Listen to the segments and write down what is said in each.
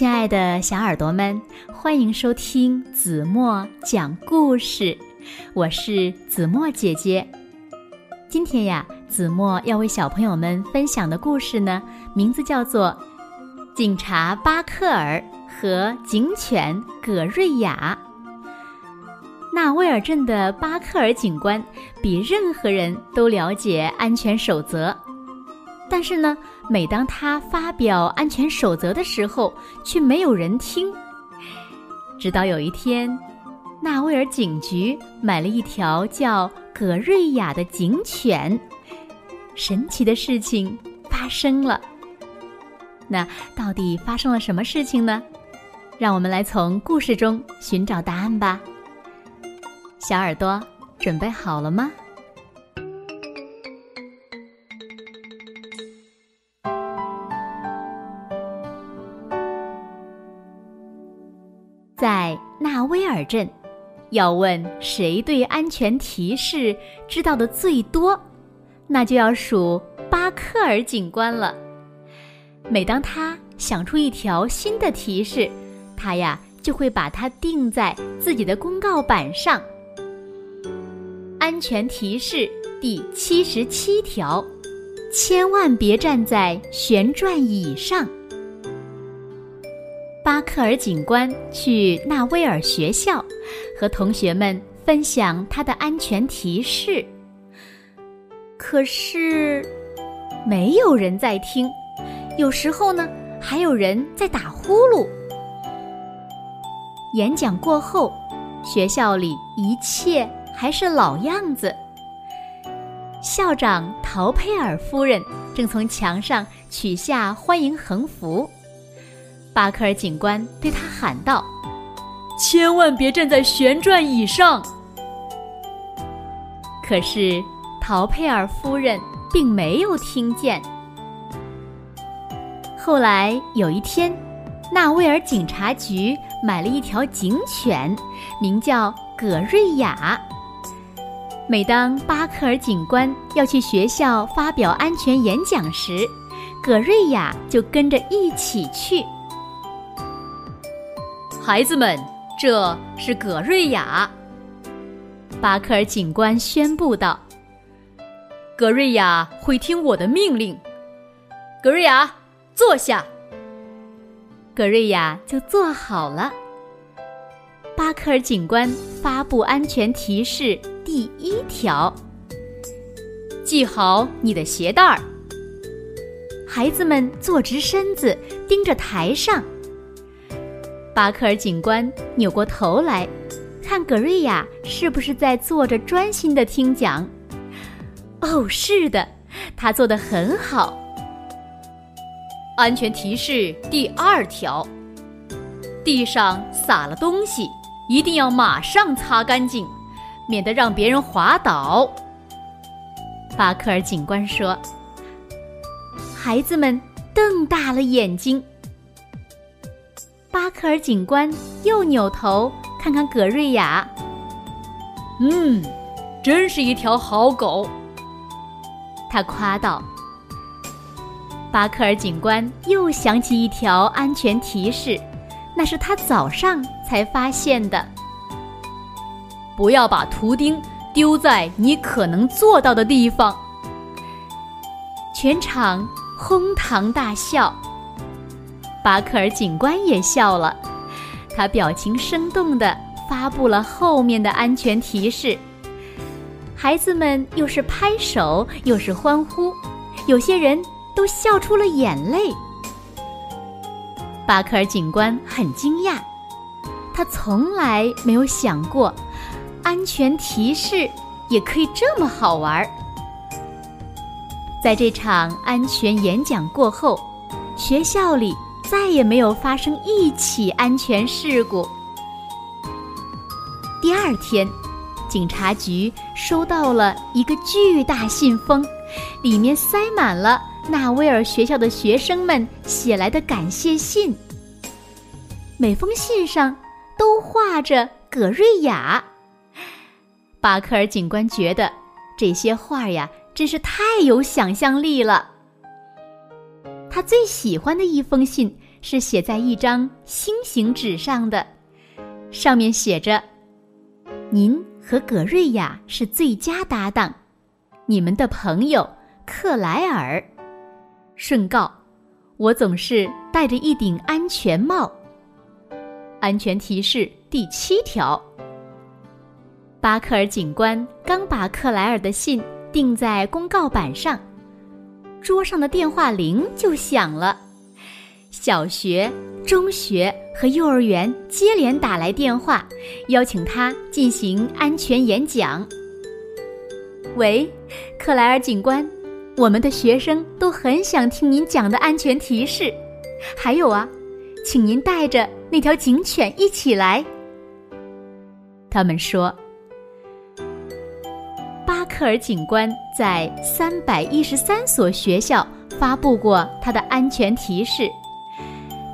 亲爱的小耳朵们，欢迎收听子墨讲故事，我是子墨姐姐。今天呀，子墨要为小朋友们分享的故事呢，名字叫做《警察巴克尔和警犬葛瑞亚》。纳威尔镇的巴克尔警官比任何人都了解安全守则，但是呢，每当他发表安全守则的时候，却没有人听。直到有一天，纳威尔警局买了一条叫葛瑞亚的警犬，神奇的事情发生了。那到底发生了什么事情呢？让我们来从故事中寻找答案吧。小耳朵准备好了吗？在纳威尔镇，要问谁对安全提示知道的最多，那就要数巴克尔警官了。每当他想出一条新的提示，他呀就会把它钉在自己的公告板上。安全提示第七十七条：千万别站在旋转椅上。巴克尔警官去纳威尔学校，和同学们分享他的安全提示。可是，没有人在听，有时候呢，还有人在打呼噜。演讲过后，学校里一切。还是老样子。校长陶佩尔夫人正从墙上取下欢迎横幅。巴克尔警官对他喊道：“千万别站在旋转椅上。”可是陶佩尔夫人并没有听见。后来有一天，纳威尔警察局买了一条警犬，名叫葛瑞亚。每当巴克尔警官要去学校发表安全演讲时，葛瑞亚就跟着一起去。孩子们，这是葛瑞亚。巴克尔警官宣布道：“葛瑞亚会听我的命令。”葛瑞亚，坐下。葛瑞亚就坐好了。巴克尔警官发布安全提示。第一条，系好你的鞋带儿。孩子们坐直身子，盯着台上。巴克尔警官扭过头来，看格瑞亚是不是在坐着专心的听讲。哦，是的，他做的很好。安全提示第二条：地上洒了东西，一定要马上擦干净。免得让别人滑倒，巴克尔警官说。孩子们瞪大了眼睛。巴克尔警官又扭头看看葛瑞亚。嗯，真是一条好狗，他夸道。巴克尔警官又想起一条安全提示，那是他早上才发现的。不要把图钉丢在你可能做到的地方。全场哄堂大笑，巴克尔警官也笑了，他表情生动地发布了后面的安全提示。孩子们又是拍手又是欢呼，有些人都笑出了眼泪。巴克尔警官很惊讶，他从来没有想过。安全提示也可以这么好玩。在这场安全演讲过后，学校里再也没有发生一起安全事故。第二天，警察局收到了一个巨大信封，里面塞满了纳威尔学校的学生们写来的感谢信。每封信上都画着葛瑞亚。巴克尔警官觉得这些画呀，真是太有想象力了。他最喜欢的一封信是写在一张星形纸上的，上面写着：“您和葛瑞亚是最佳搭档，你们的朋友克莱尔。”顺告：我总是戴着一顶安全帽。安全提示第七条。巴克尔警官刚把克莱尔的信钉在公告板上，桌上的电话铃就响了。小学、中学和幼儿园接连打来电话，邀请他进行安全演讲。喂，克莱尔警官，我们的学生都很想听您讲的安全提示。还有啊，请您带着那条警犬一起来。他们说。巴克尔警官在三百一十三所学校发布过他的安全提示。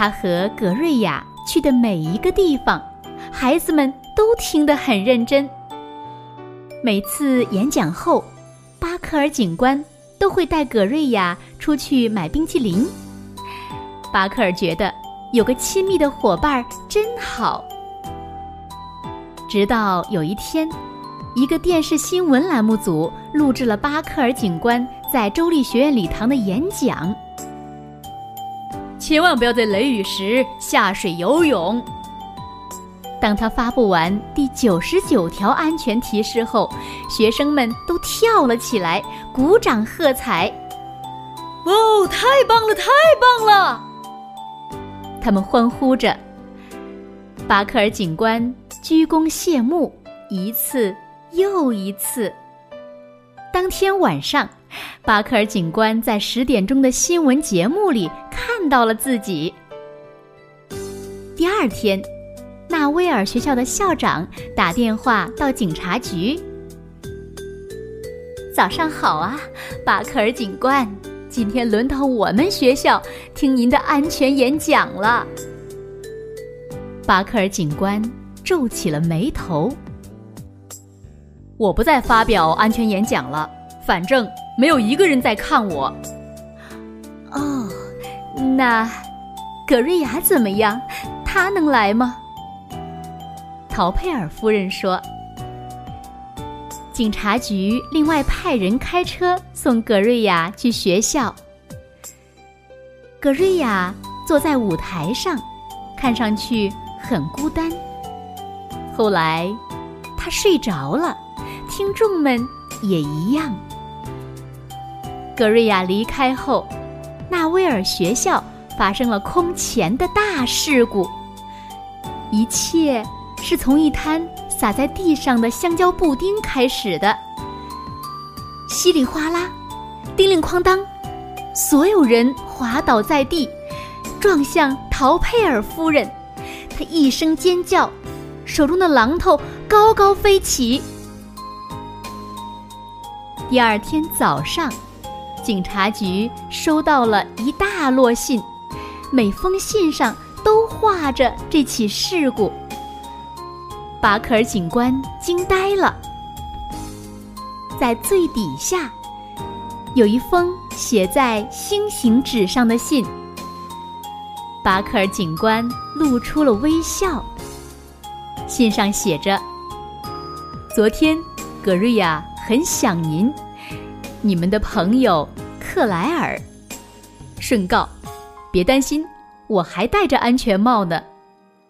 他和格瑞亚去的每一个地方，孩子们都听得很认真。每次演讲后，巴克尔警官都会带格瑞亚出去买冰淇淋。巴克尔觉得有个亲密的伙伴真好。直到有一天。一个电视新闻栏目组录制了巴克尔警官在州立学院礼堂的演讲。千万不要在雷雨时下水游泳。当他发布完第九十九条安全提示后，学生们都跳了起来，鼓掌喝彩。哦，太棒了，太棒了！他们欢呼着。巴克尔警官鞠躬谢幕，一次。又一次。当天晚上，巴克尔警官在十点钟的新闻节目里看到了自己。第二天，纳威尔学校的校长打电话到警察局：“早上好啊，巴克尔警官，今天轮到我们学校听您的安全演讲了。”巴克尔警官皱起了眉头。我不再发表安全演讲了，反正没有一个人在看我。哦，那格瑞亚怎么样？他能来吗？陶佩尔夫人说：“警察局另外派人开车送格瑞亚去学校。”格瑞亚坐在舞台上，看上去很孤单。后来，他睡着了。听众们也一样。格瑞亚离开后，纳威尔学校发生了空前的大事故。一切是从一滩洒在地上的香蕉布丁开始的。稀里哗啦，叮铃哐当，所有人滑倒在地，撞向陶佩尔夫人。她一声尖叫，手中的榔头高高飞起。第二天早上，警察局收到了一大摞信，每封信上都画着这起事故。巴克尔警官惊呆了。在最底下，有一封写在星形纸上的信。巴克尔警官露出了微笑。信上写着：“昨天，格瑞亚。”很想您，你们的朋友克莱尔。顺告，别担心，我还戴着安全帽呢。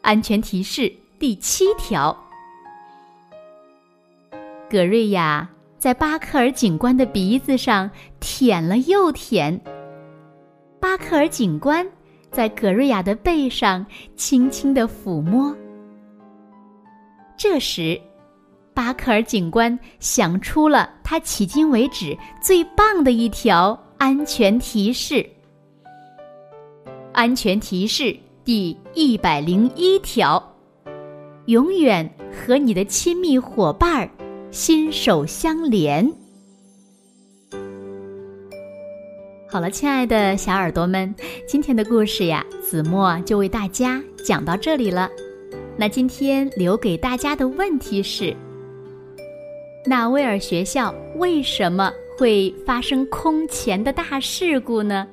安全提示第七条。葛瑞亚在巴克尔警官的鼻子上舔了又舔。巴克尔警官在葛瑞亚的背上轻轻的抚摸。这时。巴克尔警官想出了他迄今为止最棒的一条安全提示。安全提示第一百零一条：永远和你的亲密伙伴心手相连。好了，亲爱的小耳朵们，今天的故事呀，子墨就为大家讲到这里了。那今天留给大家的问题是。纳威尔学校为什么会发生空前的大事故呢？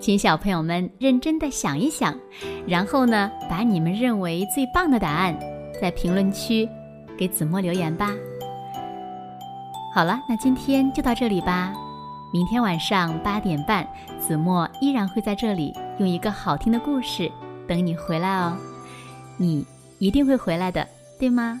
请小朋友们认真的想一想，然后呢，把你们认为最棒的答案在评论区给子墨留言吧。好了，那今天就到这里吧。明天晚上八点半，子墨依然会在这里用一个好听的故事等你回来哦。你一定会回来的，对吗？